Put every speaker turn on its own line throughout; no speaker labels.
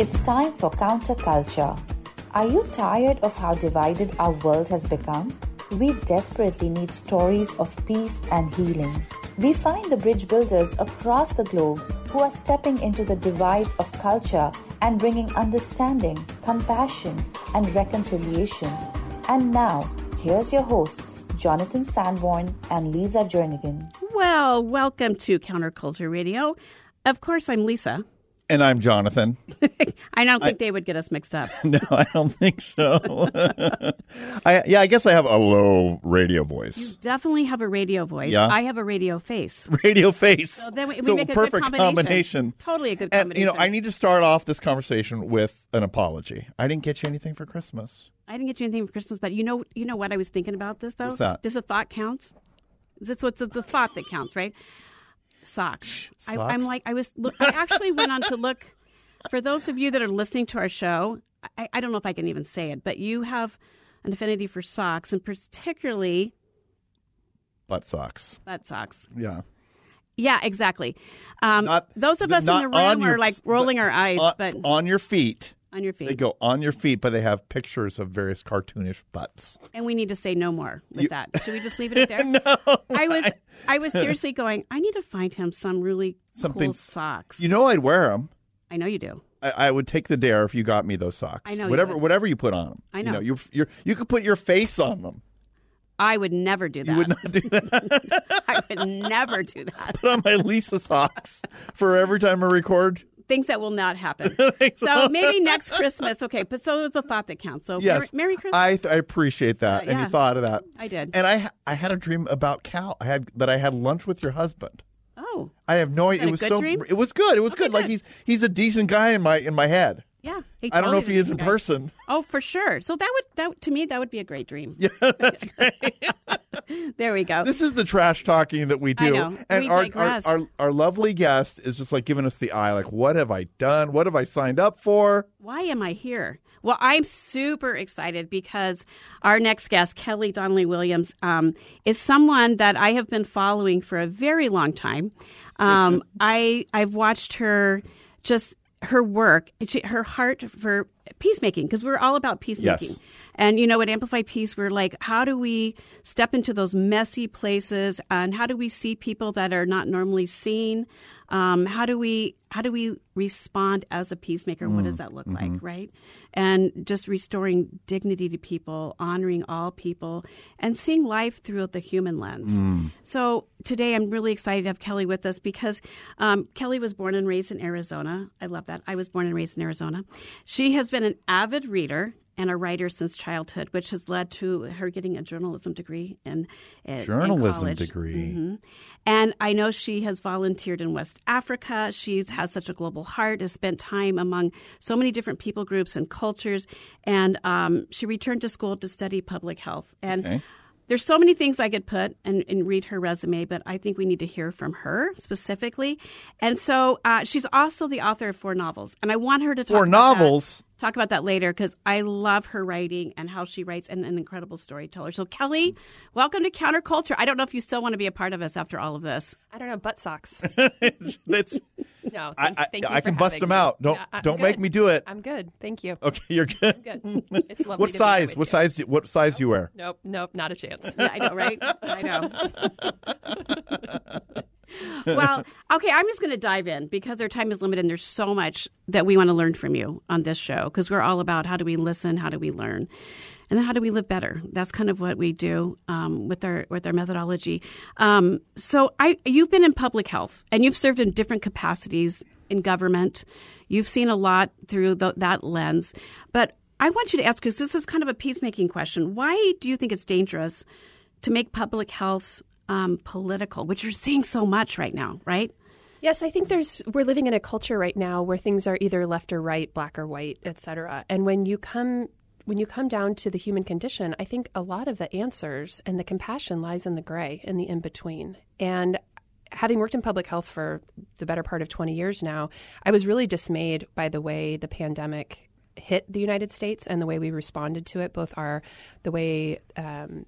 It's time for counterculture. Are you tired of how divided our world has become? We desperately need stories of peace and healing. We find the bridge builders across the globe who are stepping into the divides of culture and bringing understanding, compassion, and reconciliation. And now, here's your hosts, Jonathan Sanborn and Lisa Jernigan.
Well, welcome to Counterculture Radio. Of course, I'm Lisa.
And I'm Jonathan.
I don't think they would get us mixed up.
No, I don't think so. I, yeah, I guess I have a low radio voice.
You definitely have a radio voice.
Yeah?
I have a radio face.
Radio face.
So then we, we
So
make a
perfect
combination.
combination.
Totally a good
And
combination.
you know, I need to start off this conversation with an apology. I didn't get you anything for Christmas.
I didn't get you anything for Christmas, but you know, you know what I was thinking about this though.
What's that?
Does a thought count? Is this what's the thought that counts, right? Socks. I, I'm like I was. Look, I actually went on to look. For those of you that are listening to our show, I, I don't know if I can even say it, but you have an affinity for socks, and particularly
Butt socks.
butt socks.
Yeah.
Yeah, exactly. Um,
Not-
those of us in the room
your-
are like rolling our eyes,
on,
but
on your feet.
On your feet.
They go on your feet, but they have pictures of various cartoonish butts.
And we need to say no more with that. Should we just leave it at there?
no.
I was I was seriously going. I need to find him some really
Something-
cool socks.
You know I'd wear them.
I know you do.
I, I would take the dare if you got me those socks.
I know you
whatever
would.
whatever you put on them.
I
You
know.
know you you you could put your face on them.
I would never do that.
You would not do that.
I would never do that.
put on my Lisa socks for every time I record.
Things that will not happen. so maybe next Christmas. Okay, but so is the thought that counts. So
Yes,
Merry, Merry Christmas.
I I appreciate that,
Uh,
and
yeah.
you thought of that.
I did.
And I I had a dream about Cal. I had that I had lunch with your husband.
oh,
I have no idea. It was
good
so.
dream?
It was good. It was
Okay,
good. Like he's he's a decent guy in my in my head.
Yeah. He
I don't know if he is in
guys.
person.
Oh, for sure. So that would that to me that would be a great dream.
Yeah, that's great.
There we go.
this is the trash talking that we do, and
We
our, our, our our lovely guest is just like giving us the eye. Like, what have I done? What have I signed up for?
Why am I here? Well, I'm super excited because our next guest, Kelly Donnelly Williams, um, is someone that I have been following for a very long time. Um, I I've watched her just her work, she, her heart for peacemaking, because we're all about peacemaking.
Yes.
And you know, at Amplify Peace, we're like, how do we step into those messy places, and how do we see people that are not normally seen? Um, how do we how do we respond as a peacemaker? What does that look like, right? And just restoring dignity to people, honoring all people, and seeing life through the human lens. So today, I'm really excited to have Kelly with us because um, Kelly was born and raised in Arizona. I love that. I was born and raised in Arizona. She has been an avid reader and a writer since childhood, which has led to her getting a journalism degree in, in
Journalism
college.
degree.
Mhm. And I know she has volunteered in West Africa. She's had such a global heart, has spent time among so many different people groups and cultures. And um, she returned to school to study public health. And
Okay.
there's so many things I could put and, and read her resume, but I think we need to hear from her specifically. And so uh, she's also the author of four novels. And I want her to talk
Four
about that-
novels?
Talk about that later because I love her writing and how she writes and an incredible storyteller. So, Kelly, welcome to Counterculture. I don't know if you still want to be a part of us after all of this.
I don't know butt socks.
it's, it's,
No,
I,
thank,
I,
thank you
I can bust them
me.
out. Don't
Yeah, I'm
don't make me do it.
I'm good. Thank you.
Okay, you're good.
Good. It's lovely.
What
to be
size?
with
What
you.
size? do- What size do you wear?
Nope. Nope. Not a chance.
Yeah, I know, right? I know. well, okay, I'm just going to dive in because our time is limited and there's so much that we want to learn from you on this show because we're all about how do we listen, how do we learn, and then how do we live better. That's kind of what we do um, with our with our methodology. Um, so, I you've been in public health and you've served in different capacities in government. You've seen a lot through the, that lens, but I want you to ask because this is kind of a peacemaking question. Why do you think it's dangerous to make public health um, political, which you're seeing so much right now, right?
Yes, I think there's we're living in a culture right now where things are either left or right, black or white, et cetera. And when you come when you come down to the human condition, I think a lot of the answers and the compassion lies in the gray, in the in between. And having worked in public health for the better part of 20 years now, I was really dismayed by the way the pandemic hit the United States and the way we responded to it, both our the way um,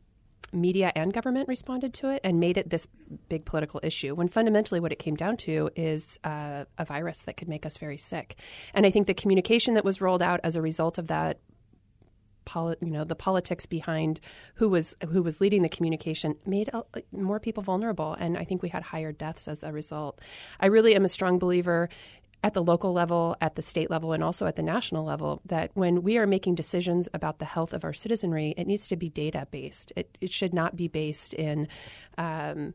media and government responded to it and made it this big political issue when fundamentally what it came down to is uh, a virus that could make us very sick. And I think the communication that was rolled out as a result of that Poli- you know the politics behind who was who was leading the communication made more people vulnerable and i think we had higher deaths as a result i really am a strong believer at the local level, at the state level, and also at the national level, that when we are making decisions about the health of our citizenry, it needs to be data based. It, it should not be based in. Um,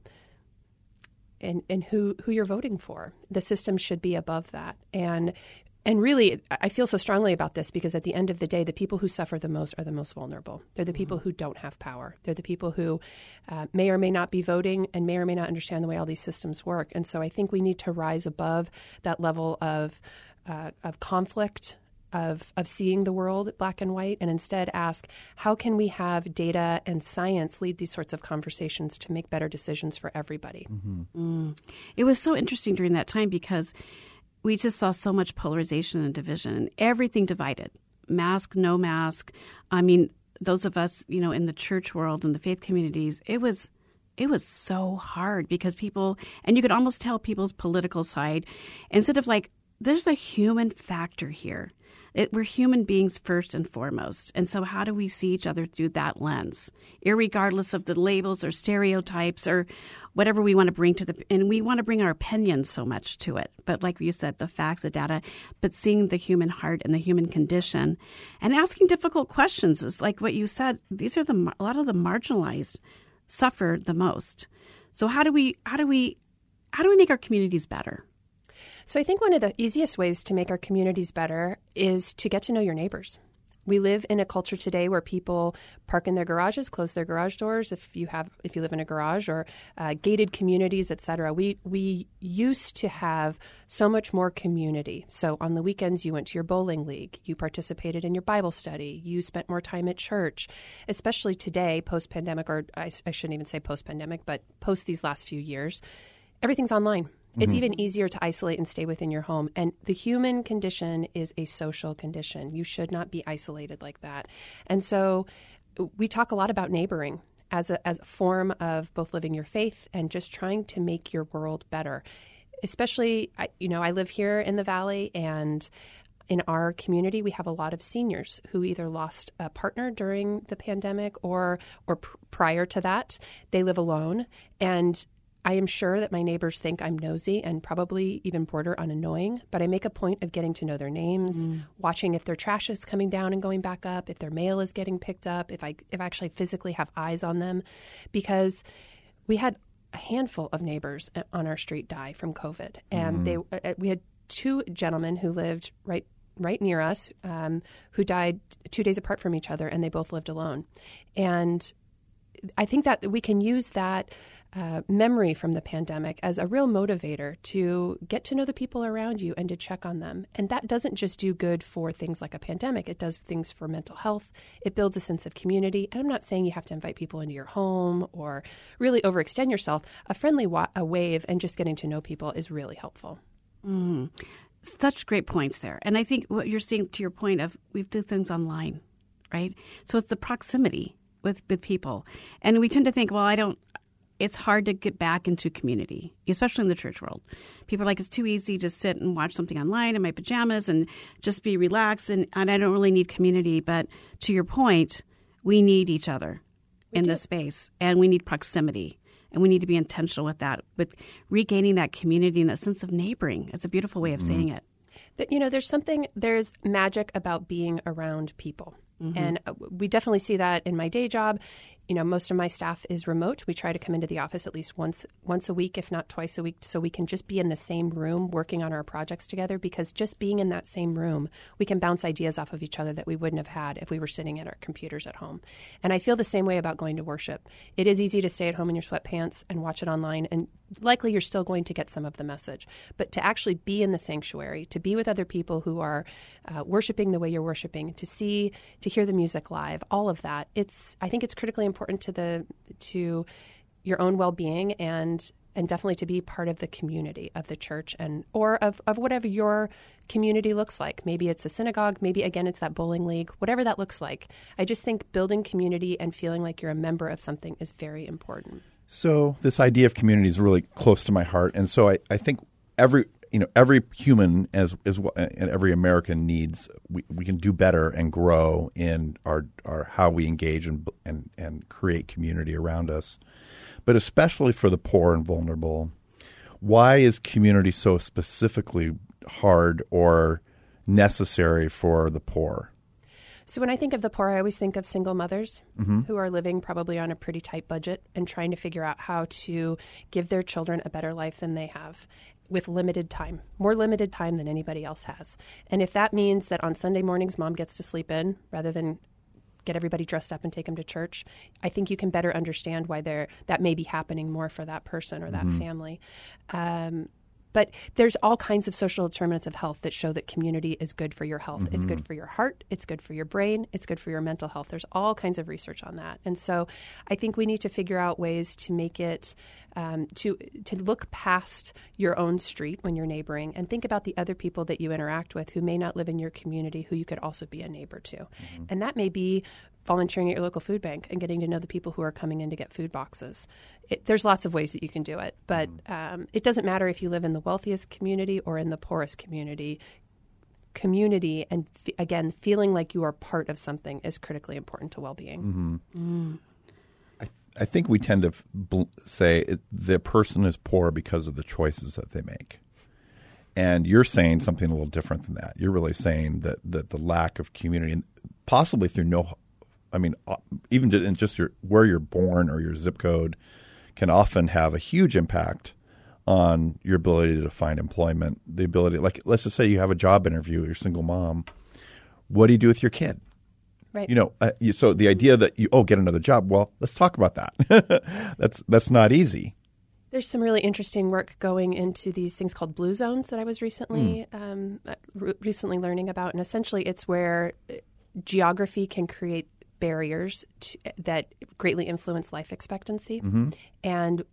in, in who, who you're voting for. The system should be above that. And and really, I feel so strongly about this because at the end of the day, the people who suffer the most are the most vulnerable. They're the people who don't have power. They're the people who uh, may or may not be voting and may or may not understand the way all these systems work. And so I think we need to rise above that level of, uh, of conflict. Of, of seeing the world black and white, and instead ask how can we have data and science lead these sorts of conversations to make better decisions for everybody?
Mm. It was so interesting during that time because we just saw so much polarization and division, and everything divided mask, no mask. I mean, those of us, you know, in the church world and the faith communities, it was it was so hard because people and you could almost tell people's political side instead of like there's a human factor here it, we're human beings first and foremost. And so, how do we see each other through that lens, regardless of the labels or stereotypes or whatever we want to bring to the, and we want to bring our opinions so much to it. But like you said, the facts, the data, but seeing the human heart and the human condition and asking difficult questions is like what you said. These are the, a lot of the marginalized suffer the most. So how do we, how do we, how do we make our communities better?
So I think one of the easiest ways to make our communities better is to get to know your neighbors. We live in a culture today where people park in their garages, close their garage doors. If you have, if you live in a garage or uh, gated communities, etc. We we used to have so much more community. So on the weekends, you went to your bowling league, you participated in your Bible study, you spent more time at church. Especially today, post pandemic, or I, I shouldn't even say post pandemic, but post these last few years, everything's online. It's mm-hmm. even easier to isolate and stay within your home. And the human condition is a social condition. You should not be isolated like that. And so we talk a lot about neighboring as a, as a form of both living your faith and just trying to make your world better. Especially, you know, I live here in the valley and in our community, we have a lot of seniors who either lost a partner during the pandemic or or pr- prior to that. They live alone, and I am sure that my neighbors think I'm nosy and probably even border on annoying, but I make a point of getting to know their names, mm. watching if their trash is coming down and going back up, if their mail is getting picked up, if I if I actually physically have eyes on them because we had a handful of neighbors on our street die from COVID, and mm. they uh, uh, we had two gentlemen who lived right right near us um, who died two days apart from each other, and they both lived alone, and I think that we can use that uh, memory from the pandemic as a real motivator to get to know the people around you and to check on them. And that doesn't just do good for things like a pandemic, it does things for mental health. It builds a sense of community. And I'm not saying you have to invite people into your home or really overextend yourself. A friendly wa- a wave and just getting to know people is really helpful.
Mm. Such great points there. And I think what you're saying to your point of we've do things online, right? So it's the proximity with, with people. And we tend to think, well, I don't it's hard to get back into community, especially in the church world. People are like, it's too easy to sit and watch something online in my pajamas and just be relaxed, and, and I don't really need community. But to your point, we need each other we in do. this space, and we need proximity, and we need to be intentional with that, with regaining that community and that sense of neighboring. It's a beautiful way of mm-hmm. saying it.
That, you know, there's something, there's magic about being around people. Mm-hmm. And uh, we definitely see that in my day job you know, most of my staff is remote. We try to come into the office at least once once a week, if not twice a week, so we can just be in the same room working on our projects together. Because just being in that same room, we can bounce ideas off of each other that we wouldn't have had if we were sitting at our computers at home. And I feel the same way about going to worship. It is easy to stay at home in your sweatpants and watch it online, and likely you're still going to get some of the message. But to actually be in the sanctuary, to be with other people who are uh, worshiping the way you're worshiping, to see, to hear the music live, all of that, it's I think it's critically important to the to your own well-being and and definitely to be part of the community of the church and or of, of whatever your community looks like. Maybe it's a synagogue maybe again it's that bowling league whatever that looks like. I just think building community and feeling like you're a member of something is very important.
So this idea of community is really close to my heart, and so I, I think every you know every human as as well, and every American needs we, we can do better and grow in our our how we engage and and and create community around us, but especially for the poor and vulnerable. Why is community so specifically hard or necessary for the poor?
So when I think of the poor, I always think of single mothers mm-hmm. who are living probably on a pretty tight budget and trying to figure out how to give their children a better life than they have with limited time, more limited time than anybody else has. And if that means that on Sunday mornings mom gets to sleep in rather than get everybody dressed up and take them to church, I think you can better understand why there that may be happening more for that person or that family. Um, but there's all kinds of social determinants of health that show that community is good for your health. It's good for your heart. It's good for your brain. It's good for your mental health. There's all kinds of research on that, and so I think we need to figure out ways to make it um, to to look past your own street when you're neighboring and think about the other people that you interact with who may not live in your community who you could also be a neighbor to, and that may be volunteering at your local food bank and getting to know the people who are coming in to get food boxes. It, there's lots of ways that you can do it, but mm-hmm. um, it doesn't matter if you live in the wealthiest community or in the poorest community. Community and f- again, feeling like you are part of something is critically important to well-being. Mm-hmm. Mm.
I think we tend to f- bl- say it, the person is poor because of the choices that they make. And you're saying something a little different than that. You're really saying that, that the lack of community, and possibly through no, I mean, uh, even in just your where you're born or your zip code, can often have a huge impact on your ability to find employment. The ability, like, let's just say you have a job interview, you're a single mom. What do you do with your kid?
Right.
You know, uh, you, so the idea that you oh get another job. Well, let's talk about that. that's that's not easy.
There's some really interesting work going into these things called blue zones that I was recently um, uh, re- recently learning about, and essentially, it's where uh, geography can create barriers to, that greatly influence life expectancy. And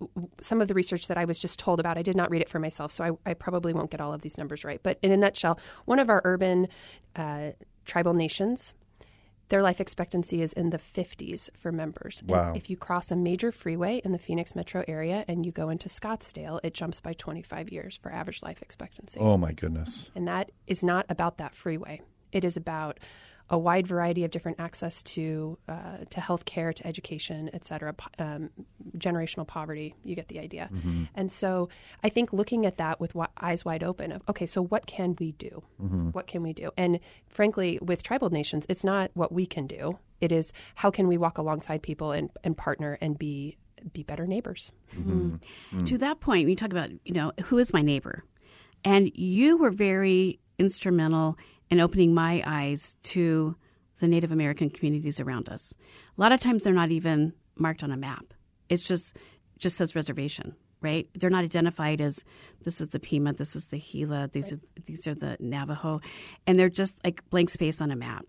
some of the research that I was just told about, I did not read it for myself, so I, I probably won't get all of these numbers right. But in a nutshell, one of our urban uh, tribal nations their life expectancy is in the 50s for members. And
Wow.
if you cross a major freeway in the Phoenix metro area and you go into Scottsdale, it jumps by 25 years for average life expectancy.
Oh my goodness.
And that is not about that freeway. It is about a wide variety of different access to uh, to health care, to education, et cetera, po- um, generational poverty. You get the idea. Mm-hmm. And so I think looking at that with wi- eyes wide open of, okay, so what can we do? Mm-hmm. What can we do? And frankly, with tribal nations, it's not what we can do. It is how can we walk alongside people and, and partner and be be better neighbors. Mm-hmm. Mm.
To that point, when you talk about, you know, who is my neighbor? And you were very instrumental in opening my eyes to the Native American communities around us. A lot of times they're not even marked on a map. It's just just says reservation, right? They're not identified as this is the Pima, this is the Gila, these are these are the Navajo, and they're just like blank space on a map.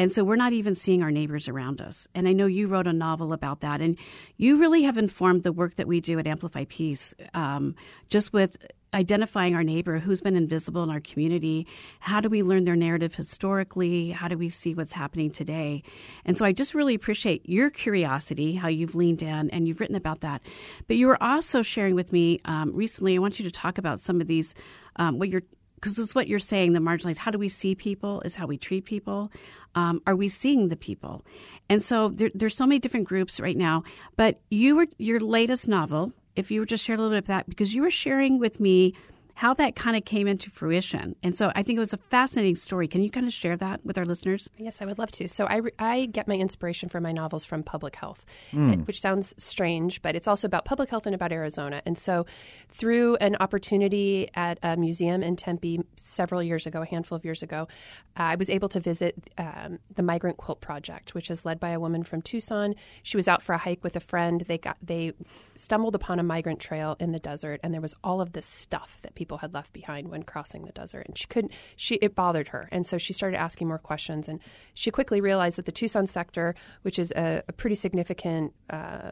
And so we're not even seeing our neighbors around us. And I know you wrote a novel about that, and you really have informed the work that we do at Amplify Peace, um, just with identifying our neighbor who's been invisible in our community. How do we learn their narrative historically? How do we see what's happening today? And so I just really appreciate your curiosity, how you've leaned in and you've written about that. But you were also sharing with me um, recently. I want you to talk about some of these, um, what you're because it's what you're saying the marginalized how do we see people is how we treat people um, are we seeing the people and so there, there's so many different groups right now but you were your latest novel if you would just share a little bit of that because you were sharing with me how that kind of came into fruition. And so I think it was a fascinating story. Can you kind of share that with our listeners?
Yes, I would love to. So I, I get my inspiration for my novels from public health, mm. which sounds strange, but it's also about public health and about Arizona. And so through an opportunity at a museum in Tempe several years ago, a handful of years ago, I was able to visit um, the Migrant Quilt Project, which is led by a woman from Tucson. She was out for a hike with a friend. They got they stumbled upon a migrant trail in the desert, and there was all of this stuff that people had left behind when crossing the desert. And she couldn't. She it bothered her, and so she started asking more questions. And she quickly realized that the Tucson sector, which is a, a pretty significant uh,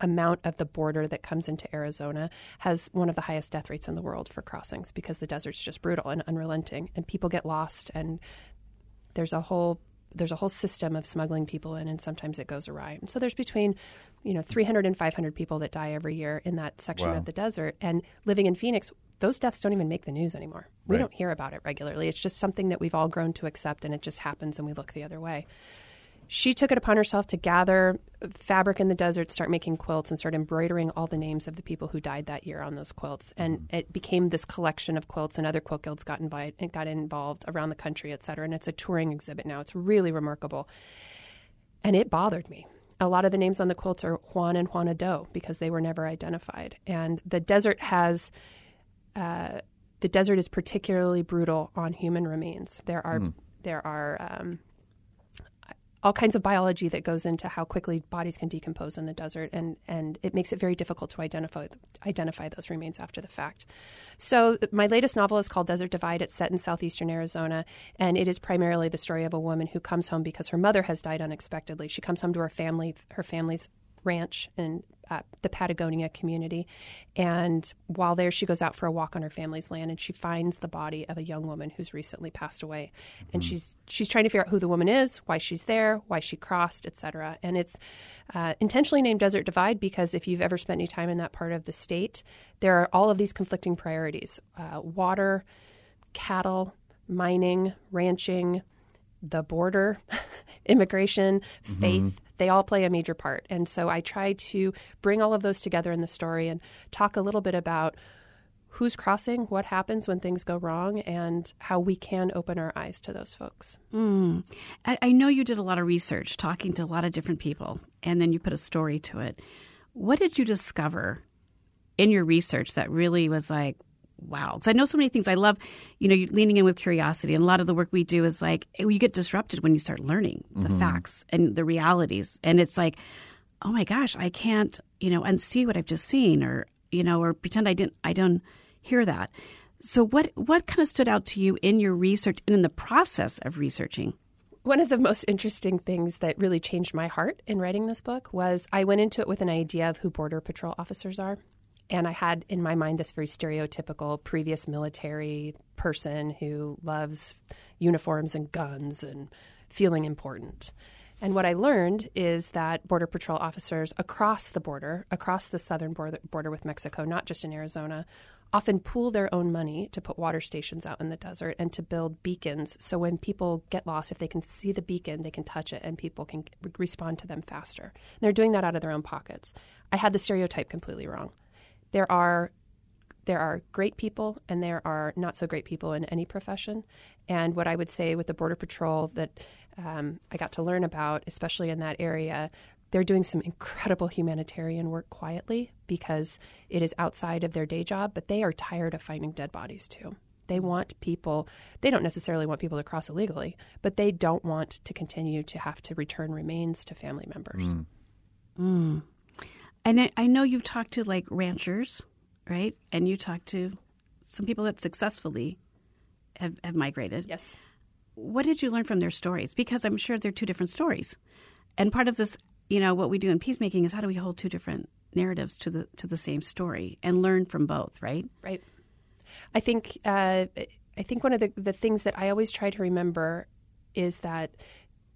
amount of the border that comes into Arizona has one of the highest death rates in the world for crossings because the desert's just brutal and unrelenting and people get lost and there's a whole there's a whole system of smuggling people in and sometimes it goes awry. And so there's between you know 300 and 500 people that die every year in that section wow. of the desert and living in Phoenix those deaths don't even make the news anymore. We right. don't hear about it regularly. It's just something that we've all grown to accept and it just happens and we look the other way she took it upon herself to gather fabric in the desert, start making quilts, and start embroidering all the names of the people who died that year on those quilts. And mm-hmm. it became this collection of quilts, and other quilt guilds got, invite, got involved around the country, et cetera. And it's a touring exhibit now. It's really remarkable. And it bothered me. A lot of the names on the quilts are Juan and Juana Doe because they were never identified. And the desert has. Uh, the desert is particularly brutal on human remains. There are mm. there are um, all kinds of biology that goes into how quickly bodies can decompose in the desert, and, and it makes it very difficult to identify identify those remains after the fact. So my latest novel is called Desert Divide. It's set in southeastern Arizona, and it is primarily the story of a woman who comes home because her mother has died unexpectedly. She comes home to her family. Her family's ranch in uh, the Patagonia community. And while there, she goes out for a walk on her family's land, and she finds the body of a young woman who's recently passed away. And mm-hmm. she's she's trying to figure out who the woman is, why she's there, why she crossed, etc. And it's uh, intentionally named Desert Divide because if you've ever spent any time in that part of the state, there are all of these conflicting priorities: uh, water, cattle, mining, ranching, the border, immigration, mm-hmm. faith they all play a major part. And so I try to bring all of those together in the story and talk a little bit about who's crossing, what happens when things go wrong, and how we can open our eyes to those folks.
Mm. I, I, know you did a lot of research, talking to a lot of different people, and then you put a story to it. What did you discover in your research that really was like, wow. Because I know so many things. I love, you know, you're leaning in with curiosity. And a lot of the work we do is like, you get disrupted when you start learning the mm-hmm. facts and the realities. And it's like, oh my gosh, I can't, you know, unsee what I've just seen or, you know, or pretend I didn't, I don't hear that. So what, what kind of stood out to you in your research and in the process of researching?
One of the most interesting things that really changed my heart in writing this book was I went into it with an idea of who Border Patrol officers are. And I had in my mind this very stereotypical previous military person who loves uniforms and guns and feeling important. And what I learned is that Border Patrol officers across the border, across the southern border, border with Mexico, not just in Arizona, often pool their own money to put water stations out in the desert and to build beacons. So when people get lost, if they can see the beacon, they can touch it and people can respond to them faster. And they're doing that out of their own pockets. I had the stereotype completely wrong there are there are great people and there are not so great people in any profession. And what I would say with the Border Patrol that um, I got to learn about, especially in that area, they're doing some incredible humanitarian work quietly because it is outside of their day job, but they are tired of finding dead bodies too. They want people, they don't necessarily want people to cross illegally, but they don't want to continue to have to return remains to family members. Mm.
Mm. And I, I know you've talked to like ranchers, right? And you talked to some people that successfully have, have migrated.
Yes.
What did you learn from their stories? Because I'm sure they're two different stories. And part of this, you know, what we do in peacemaking is how do we hold two different narratives to the to the same story and learn from both, right?
Right. I think uh, I think one of the, the things that I always try to remember is that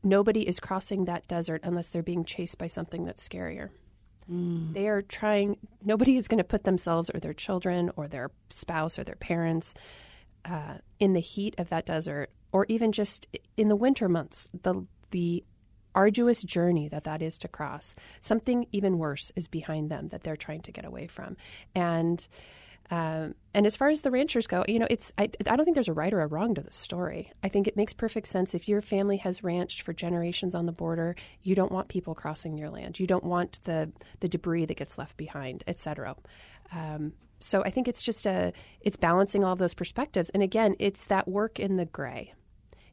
nobody is crossing that desert unless they're being chased by something that's scarier. Mm. They are trying, nobody is going to put themselves or their children or their spouse or their parents uh, in the heat of that desert or even just in the winter months, the, the arduous journey that that is to cross. Something even worse is behind them that they're trying to get away from. And Um, and as far as the ranchers go, you know, it's I, I don't think there's a right or a wrong to the story. I think it makes perfect sense if your family has ranched for generations on the border, you don't want people crossing your land. You don't want the the debris that gets left behind, et cetera. Um, so I think it's just a it's balancing all those perspectives. And again, it's that work in the gray.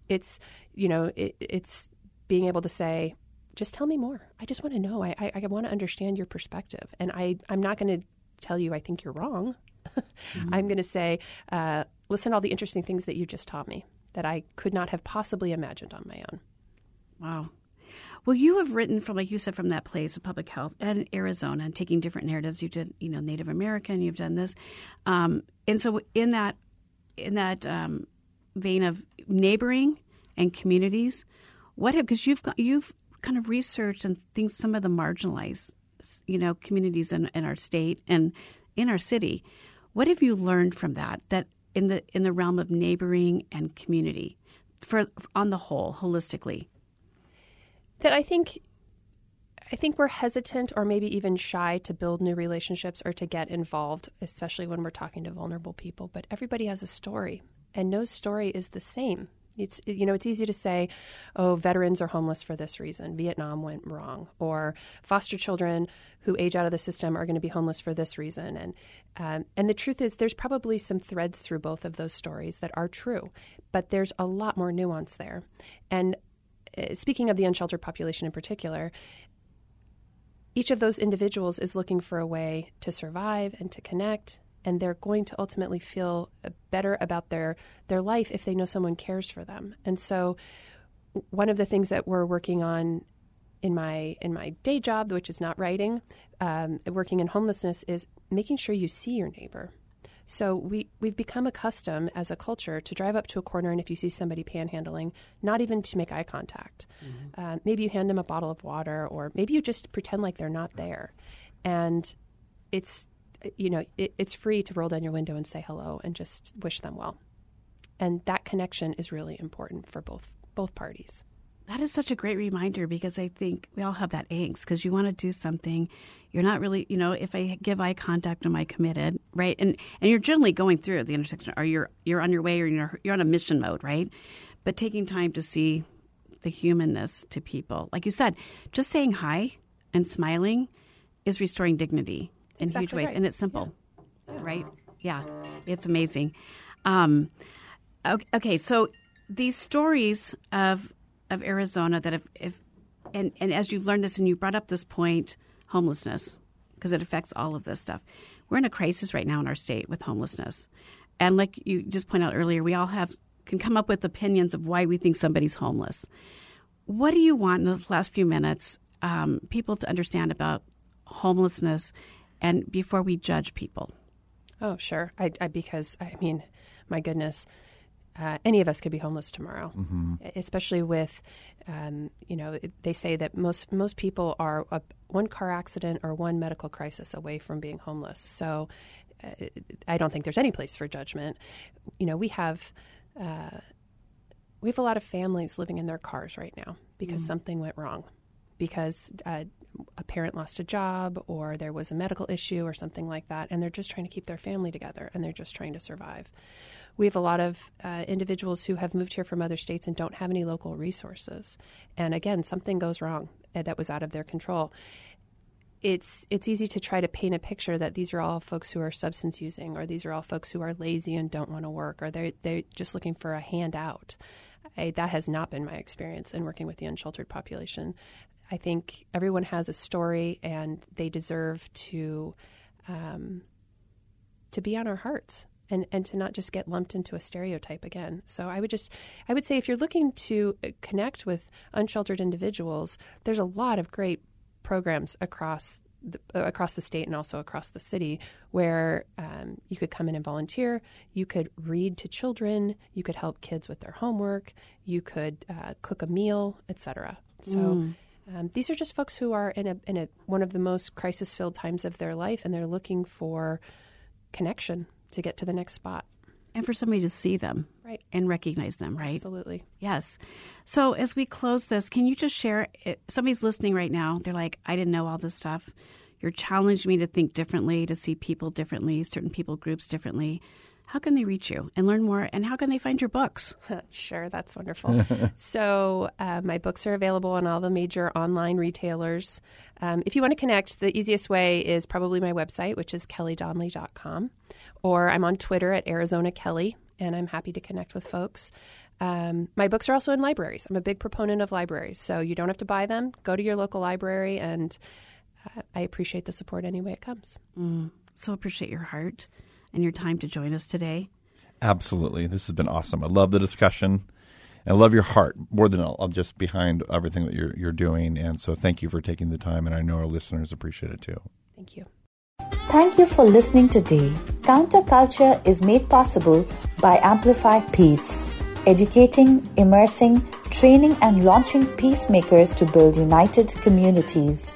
It's you know it, it's being able to say, just tell me more. I just want to know. I I, I want to understand your perspective, and I I'm not going to tell you I think you're wrong. Mm-hmm. I'm going to say, uh, listen to all the interesting things that you just taught me that I could not have possibly imagined on my own.
Wow. Well, you have written from, like you said, from that place of public health and Arizona, and taking different narratives. You did, you know, Native American. You've done this, um, and so in that, in that um, vein of neighboring and communities, what have because you've got you've kind of researched and think some of the marginalized, you know, communities in, in our state and in our city. What have you learned from that? That in the in the realm of neighboring and community, for on the whole, holistically.
That I think I think we're hesitant or maybe even shy to build new relationships or to get involved, especially when we're talking to vulnerable people. But everybody has a story, and no story is the same. It's you know it's easy to say, oh, veterans are homeless for this reason. Vietnam went wrong, or foster children who age out of the system are going to be homeless for this reason. And um, and the truth is, there's probably some threads through both of those stories that are true, but there's a lot more nuance there. And uh, speaking of the unsheltered population in particular, each of those individuals is looking for a way to survive and to connect and they're going to ultimately feel better about their their life if they know someone cares for them. And so one of the things that we're working on in my in my day job, which is not writing, um, working in homelessness, is making sure you see your neighbor. So we we've become accustomed as a culture to drive up to a corner and if you see somebody panhandling, not even to make eye contact. Mm-hmm. Uh, maybe you hand them a bottle of water, or maybe you just pretend like they're not there, and it's you know, it, it's free to roll down your window and say hello and just wish them well. And that connection is really important for both both parties.
That is such a great reminder because I think we all have that angst because you want to do something. You're not really, you know, if I give eye contact, am I committed, right? And and you're generally going through the intersection, or you're you're on your way, or you're you're on a mission mode, right? But taking time to see the humanness to people, like you said, just saying hi and smiling is restoring dignity in exactly huge ways, right. and it's simple, yeah. right? Yeah, it's amazing. Um, okay, so these stories of of Arizona that have, if, and and as you've learned this and you brought up this point, homelessness, because it affects all of this stuff. We're in a crisis right now in our state with homelessness, and like you just pointed out earlier, we all have can come up with opinions of why we think somebody's homeless. What do you want in the last few minutes um, people to understand about homelessness and before we judge people.
Oh, sure. I, I because I mean, my goodness, uh, any of us could be homeless tomorrow. Mm-hmm. Especially with, um, you know, they say that most most people are a, one car accident or one medical crisis away from being homeless. So, uh, I don't think there's any place for judgment. You know, we have. Uh, we have a lot of families living in their cars right now because mm. something went wrong because uh, a parent lost a job or there was a medical issue or something like that, and they're just trying to keep their family together and they're just trying to survive. We have a lot of uh, individuals who have moved here from other states and don't have any local resources. And again, something goes wrong uh, that was out of their control. It's it's easy to try to paint a picture that these are all folks who are substance using, or these are all folks who are lazy and don't want to work, or they're they're just looking for a handout. I, that has not been my experience in working with the unsheltered population. I think everyone has a story, and they deserve to um, to be on our hearts and and to not just get lumped into a stereotype again. So I would just I would say if you're looking to uh, connect with unsheltered individuals, there's a lot of great programs across the, uh, across the state and also across the city where um, you could come in and volunteer. You could read to children. You could help kids with their homework. You could uh, cook a meal, etc. So. Mm um, these are just folks who are in a in a one of the most crisis filled times of their life, and they're looking for connection to get to the next spot.
And for somebody to see them,
right,
and recognize them, right?
Absolutely,
yes. So as we close this, can you just share? If somebody's listening right now. They're like, I didn't know all this stuff. You're challenged me to think differently, to see people differently, certain people groups differently. How can they reach you and learn more? And how can they find your books?
sure, that's wonderful. so, uh, my books are available on all the major online retailers. Um, if you want to connect, the easiest way is probably my website, which is kellydonnelly.com, or I'm on Twitter at Arizona Kelly, and I'm happy to connect with folks. Um, my books are also in libraries. I'm a big proponent of libraries, so you don't have to buy them. Go to your local library, and uh, I appreciate the support any way it comes.
Mm, so appreciate your heart and your time to join us today.
Absolutely. This has been awesome. I love the discussion. And I love your heart more than all, just behind everything that you're, you're doing. And so thank you for taking the time. And I know our listeners appreciate it too.
Thank you.
Thank you for listening today. Counterculture is made possible by Amplify Peace, educating, immersing, training, and launching peacemakers to build united communities.